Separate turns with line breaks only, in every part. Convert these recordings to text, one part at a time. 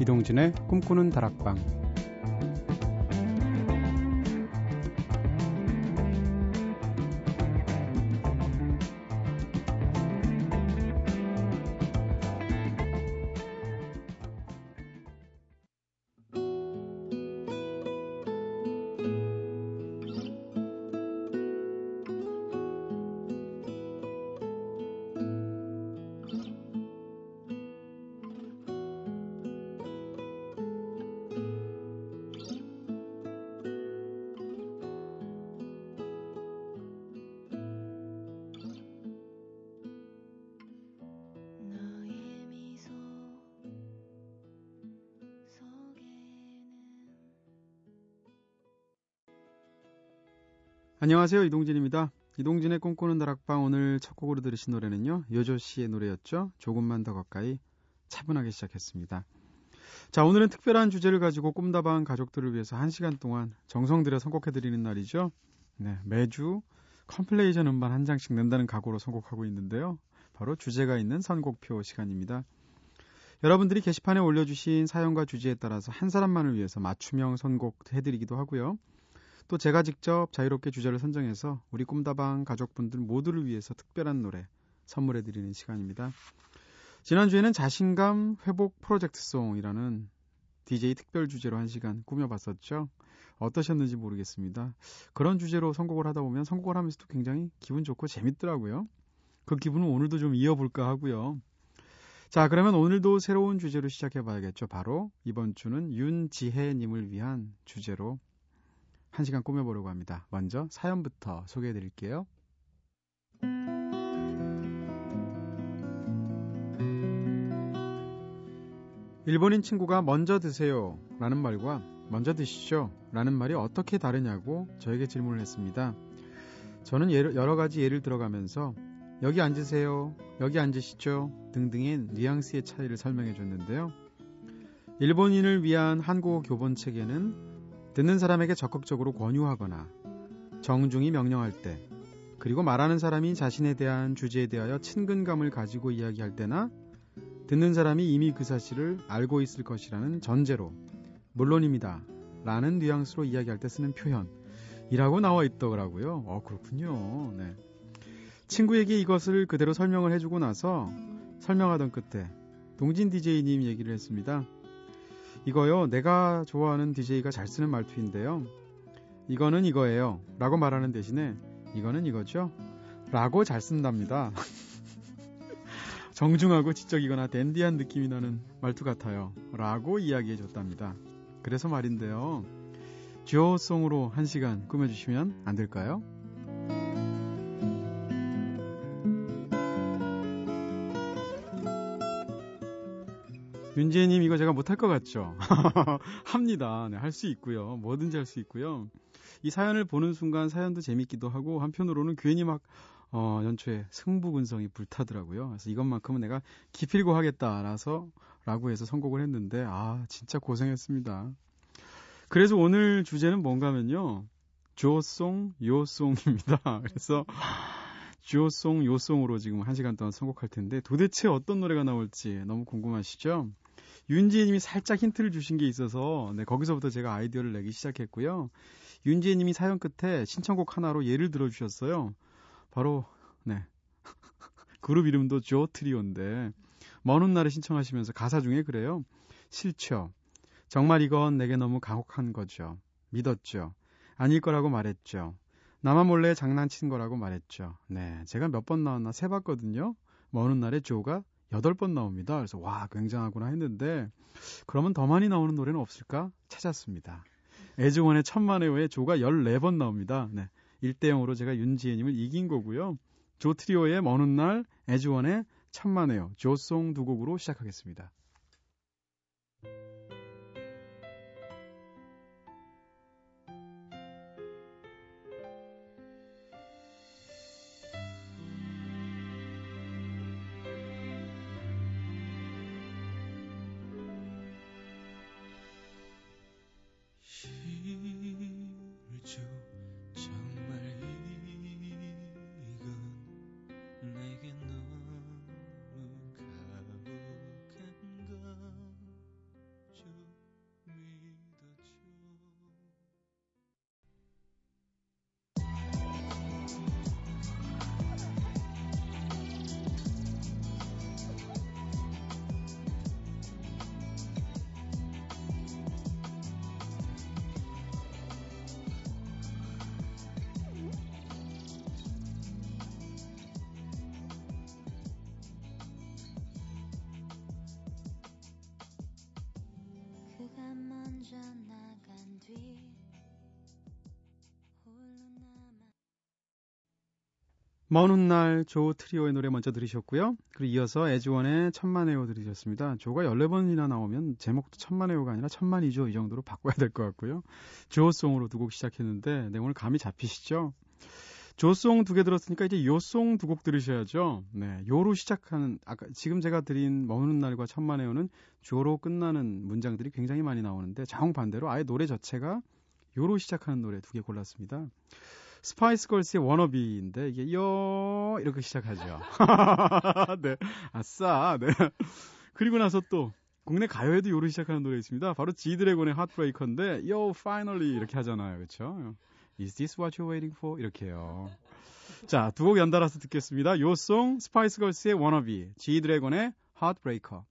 이동진의 꿈꾸는 다락방 안녕하세요. 이동진입니다. 이동진의 꿈꾸는 다락방 오늘 첫 곡으로 들으신 노래는요. 요조 씨의 노래였죠. 조금만 더 가까이 차분하게 시작했습니다. 자, 오늘은 특별한 주제를 가지고 꿈다방 가족들을 위해서 1시간 동안 정성 들여 선곡해 드리는 날이죠. 네, 매주 컴플레이션 음반 한 장씩 낸다는 각오로 선곡하고 있는데요. 바로 주제가 있는 선곡표 시간입니다. 여러분들이 게시판에 올려주신 사연과 주제에 따라서 한 사람만을 위해서 맞춤형 선곡 해드리기도 하고요. 또 제가 직접 자유롭게 주제를 선정해서 우리 꿈다방 가족분들 모두를 위해서 특별한 노래 선물해 드리는 시간입니다. 지난주에는 자신감 회복 프로젝트송이라는 DJ 특별 주제로 한 시간 꾸며봤었죠. 어떠셨는지 모르겠습니다. 그런 주제로 선곡을 하다 보면 선곡을 하면서도 굉장히 기분 좋고 재밌더라고요. 그 기분은 오늘도 좀 이어볼까 하고요. 자, 그러면 오늘도 새로운 주제로 시작해 봐야겠죠. 바로 이번 주는 윤지혜님을 위한 주제로 한 시간 꾸며보려고 합니다. 먼저 사연부터 소개해 드릴게요. 일본인 친구가 먼저 드세요 라는 말과 먼저 드시죠 라는 말이 어떻게 다르냐고 저에게 질문을 했습니다. 저는 여러 가지 예를 들어가면서 여기 앉으세요, 여기 앉으시죠 등등의 뉘앙스의 차이를 설명해 줬는데요. 일본인을 위한 한국어 교본 책에는 듣는 사람에게 적극적으로 권유하거나 정중히 명령할 때, 그리고 말하는 사람이 자신에 대한 주제에 대하여 친근감을 가지고 이야기할 때나 듣는 사람이 이미 그 사실을 알고 있을 것이라는 전제로 물론입니다. 라는 뉘앙스로 이야기할 때 쓰는 표현이라고 나와 있더라고요. 어, 그렇군요. 네. 친구에게 이것을 그대로 설명을 해주고 나서 설명하던 끝에 동진 DJ님 얘기를 했습니다. 이거요, 내가 좋아하는 DJ가 잘 쓰는 말투인데요. 이거는 이거예요. 라고 말하는 대신에 이거는 이거죠. 라고 잘 쓴답니다. 정중하고 지적이거나 댄디한 느낌이 나는 말투 같아요. 라고 이야기해 줬답니다. 그래서 말인데요. 듀오송으로 한 시간 꾸며주시면 안 될까요? 윤지혜님 이거 제가 못할 것 같죠? 합니다. 네, 할 수 있고요. 뭐든지 할 수 있고요. 이 사연을 보는 순간 사연도 재밌기도 하고 한편으로는 괜히 막 어, 연초에 승부근성이 불타더라고요. 그래서 이것만큼은 내가 기필고 하겠다라서 라고 해서 선곡을 했는데 아 진짜 고생했습니다. 그래서 오늘 주제는 뭔가면요. 조송 요송입니다. 그래서 주어송 요송으로 지금 한 시간 동안 선곡할 텐데 도대체 어떤 노래가 나올지 너무 궁금하시죠? 윤지혜님이 살짝 힌트를 주신 게 있어서 네, 거기서부터 제가 아이디어를 내기 시작했고요. 윤지혜님이 사연 끝에 신청곡 하나로 예를 들어주셨어요. 바로 네 그룹 이름도 조 트리오인데 먼 훗날에 신청하시면서 가사 중에 그래요. 싫죠. 정말 이건 내게 너무 가혹한 거죠. 믿었죠. 아닐 거라고 말했죠. 나만 몰래 장난친 거라고 말했죠. 네, 제가 몇 번 나왔나 세봤거든요. 먼 훗날에 조가 8번 나옵니다. 그래서 와 굉장하구나 했는데 그러면 더 많이 나오는 노래는 없을까 찾았습니다. 애주원의 천만의 후에 조가 14번 나옵니다. 네. 1대 0으로 제가 윤지혜님을 이긴 거고요. 조 트리오의 먼 훗날 애주원의 천만에요. 조송 두 곡으로 시작하겠습니다. 먼 훗날 조 트리오의 노래 먼저 들으셨고요. 그리고 이어서 에즈원의 천만에오 들으셨습니다. 조가 14번이나 나오면 제목도 천만에오가 아니라 천만이죠. 이 정도로 바꿔야 될 것 같고요. 조송으로 두 곡 시작했는데 네, 오늘 감이 잡히시죠? 조송 두 개 들었으니까 이제 요송 두 곡 들으셔야죠. 네, 요로 시작하는 아까 지금 제가 드린 먼 훗날과 천만에오는 조로 끝나는 문장들이 굉장히 많이 나오는데 정반대로 아예 노래 자체가 요로 시작하는 노래 두 개 골랐습니다. 스파이스 걸스의 Wannabe인데 이게 Yo 이렇게 시작하죠. 네. 아싸. 네. 그리고 나서 또 국내 가요에도 요로 시작하는 노래 있습니다. 바로 지드래곤의 Heartbreaker인데 Yo finally 이렇게 하잖아요. 그렇죠? Is this what you're waiting for? 이렇게요. 자, 두 곡 연달아서 듣겠습니다. 요Song 스파이스 걸스의 워너비, 지드래곤의 Heartbreaker.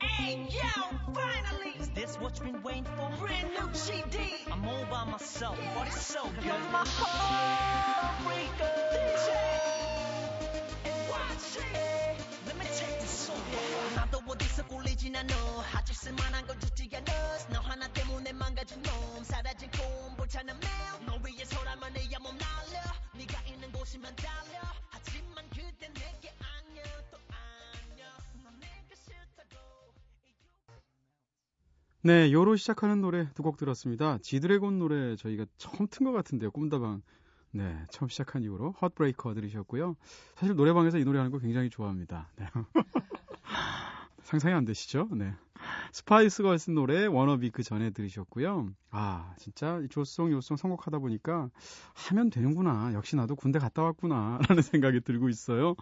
Hey, yo, finally! Is this what you've been waiting for? Brand new CD! I'm all by myself, but it's so good. You're my heartbreaker. DJ! And watch it! Let me take this song. 나도 어디서 꼴리진 않아. 아직 쓸만한 걸 죽지 않아. 너 하나 때문에 망가진 놈. 사라진 꿈, 불타는 매일. 너 위해서라면 내야 몸 날려. 네가 있는 곳이면 달려.
네, 요로 시작하는 노래 두 곡 들었습니다. 지드래곤 노래 저희가 처음 튼 것 같은데요. 꿈다방. 네, 처음 시작한 이후로 Heartbreaker 들으셨고요. 사실 노래방에서 이 노래 하는 거 굉장히 좋아합니다. 네. 상상이 안 되시죠? 네. 스파이스 걸스 노래 워너비 그 전에 들으셨고요. 아, 진짜 죠Song 요Song 선곡하다 보니까 하면 되는구나. 역시 나도 군대 갔다 왔구나. 라는 생각이 들고 있어요.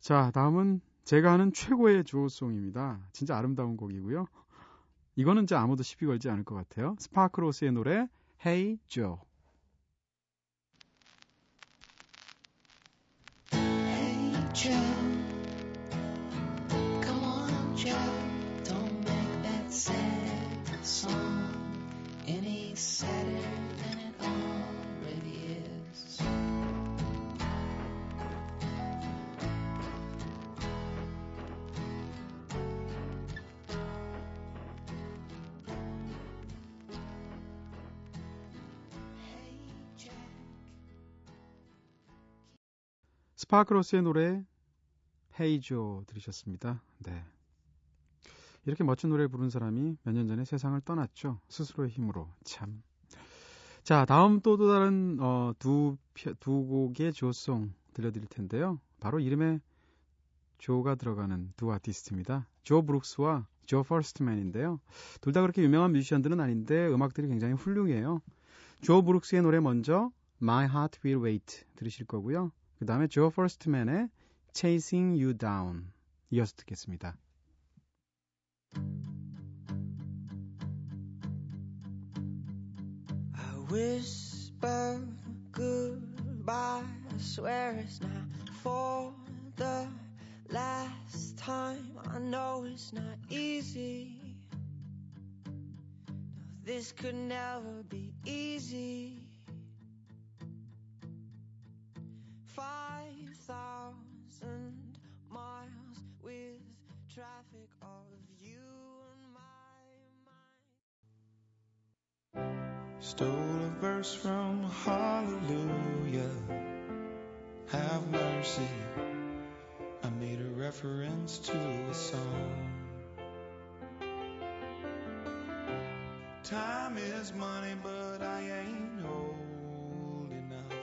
자, 다음은 제가 하는 최고의 조송입니다. 진짜 아름다운 곡이고요. 이거는 이제 아무도 시비 걸지 않을 것 같아요. 스파크로스의 노래 Hey Joe.
Hey Joe,
스파클호스의 노래 Joe 들으셨습니다. 네. 이렇게 멋진 노래 부른 사람이 몇 년 전에 세상을 떠났죠. 스스로의 힘으로. 참. 자, 다음 또, 또 다른 어, 두, 펴- 두 곡의 조Song 들려드릴 텐데요. 바로 이름에 조가 들어가는 두 아티스트입니다. 조 브룩스와 조 퍼스트맨인데요. 둘 다 그렇게 유명한 뮤지션들은 아닌데 음악들이 굉장히 훌륭해요. 조 브룩스의 노래 먼저 My Heart Will Wait 들으실 거고요. 그 다음에 조 퍼스트맨의 Chasing You Down 이어서 듣겠습니다.
I whisper goodbye. I swear it's not for the last time. I know it's not easy. No, this could never be easy.
Stole a verse from Hallelujah. Have mercy. I made a reference to a song. Time is money, but I ain't old enough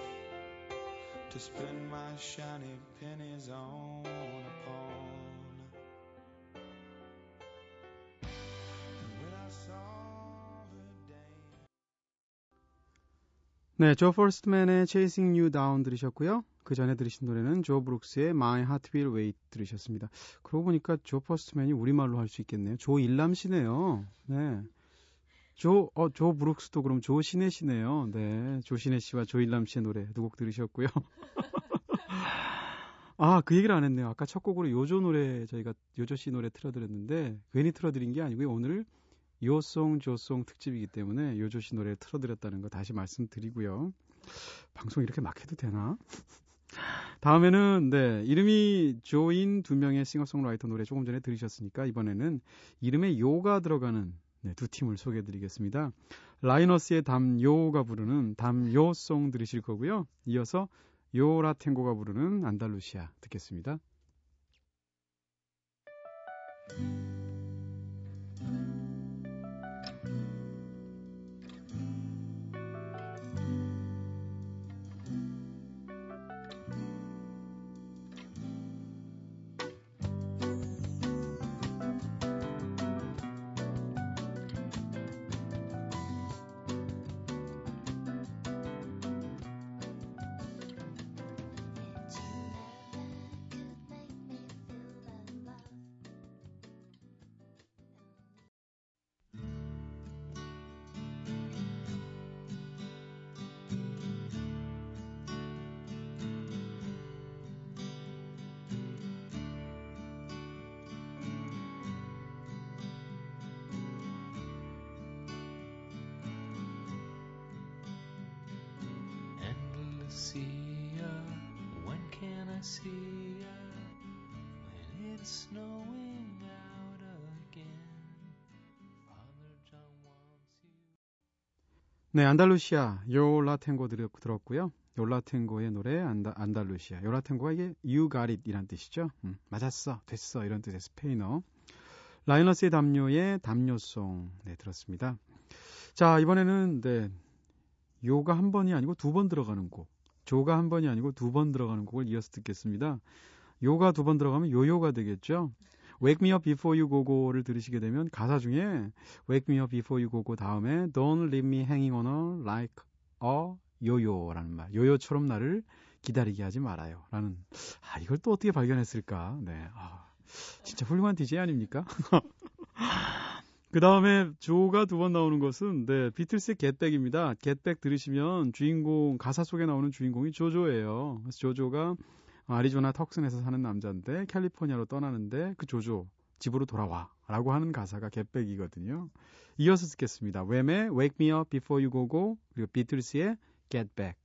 to spend my shiny pennies on
네, 조 퍼스트맨의 Chasing You Down 들으셨고요. 그 전에 들으신 노래는 조 브룩스의 My Heart Will Wait 들으셨습니다. 그러고 보니까 조 퍼스트맨이 우리말로 할 수 있겠네요. 조 일남 씨네요. 네. 조, 어, 조 브룩스도 그럼 조 시내 씨네요. 네. 조 시내 씨와 조 일남 씨의 노래 두 곡 들으셨고요. 아, 그 얘기를 안 했네요. 아까 첫 곡으로 요조 노래 저희가 요조 씨 노래 틀어드렸는데 괜히 틀어드린 게 아니고요. 오늘 요송 조송 특집이기 때문에 요조 씨 노래 틀어드렸다는 거 다시 말씀드리고요. 방송 이렇게 막 해도 되나? 다음에는 네 이름이 조인 두 명의 싱어송라이터 노래 조금 전에 들으셨으니까 이번에는 이름에 요가 들어가는 네, 두 팀을 소개해드리겠습니다. 라이너스의 담요가 부르는 담요송 들으실 거고요. 이어서 요라탱고가 부르는 안달루시아 듣겠습니다.
Andalusia, see ya? When it's snowing out again.
네, 안달루시아 요라 탱고 들, 들었고요. 요라탱고의 노래 안다, 안달루시아. 요라탱고가 이게 You got it 이란 뜻이죠. 음, 맞았어, 됐어 이런 뜻의 스페인어. 라이너스의 담요의 담요송 네 들었습니다. 자 이번에는 네 요가 한 번이 아니고 두 번 들어가는 곡. 조가 한 번이 아니고 두 번 들어가는 곡을 이어서 듣겠습니다. 요가 두 번 들어가면 요요가 되겠죠. Wake Me Up Before You Go Go를 들으시게 되면 가사 중에 Wake Me Up Before You Go Go 다음에 Don't Leave Me Hanging On a Like a Yo-Yo라는 말. 요요처럼 나를 기다리게 하지 말아요. 라는 아 이걸 또 어떻게 발견했을까? 네. 아, 진짜 훌륭한 DJ 아닙니까? 그 다음에 조가 두 번 나오는 것은 네 비틀스의 겟백입니다. 겟백 들으시면 주인공 가사 속에 나오는 주인공이 조조예요. 그래서 조조가 아리조나 턱슨에서 사는 남자인데 캘리포니아로 떠나는데 그 조조 집으로 돌아와라고 하는 가사가 겟백이거든요. 이어서 듣겠습니다. 웸의 Wake Me Up Before You Go Go 그리고 비틀스의 Get Back.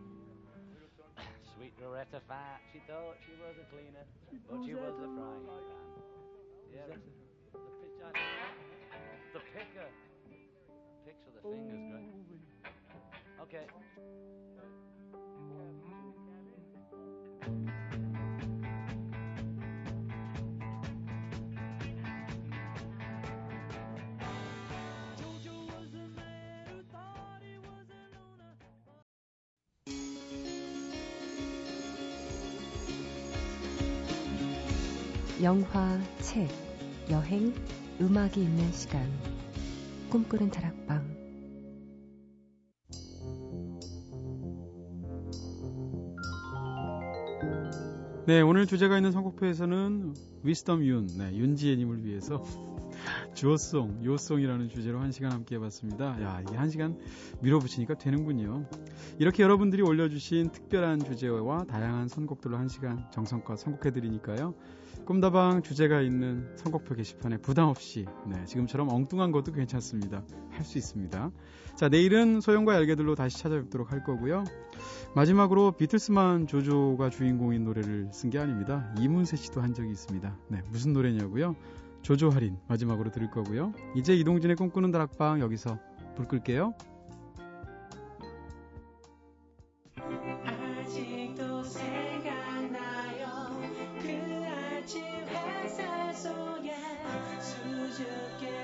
Loretta Fat, she thought she was a cleaner, but she was a frying pan. Yeah, it. the pitch The picker. With the fingers, great. Okay.
영화, 책, 여행, 음악이 있는 시간. 꿈꾸는 다락방.
네, 오늘 주제가 있는 선곡표에서는 위스덤 윤, 네, 윤지혜님을 위해서 주어송, 요송이라는 주제로 한 시간 함께 해봤습니다. 야, 이게 한 시간 밀어붙이니까 되는군요. 이렇게 여러분들이 올려주신 특별한 주제와 다양한 선곡들로 한 시간 정성껏 선곡해드리니까요. 꿈다방 주제가 있는 선곡표 게시판에 부담 없이, 네, 지금처럼 엉뚱한 것도 괜찮습니다. 할 수 있습니다. 자, 내일은 소영과 얄개들로 다시 찾아뵙도록 할 거고요. 마지막으로 비틀스만 조조가 주인공인 노래를 쓴 게 아닙니다. 이문세 씨도 한 적이 있습니다. 네, 무슨 노래냐고요? 조조 할인 마지막으로 들을 거고요. 이제 이동진의 꿈꾸는 다락방 여기서 불 끌게요. 그 아침 햇살 속에 수줍게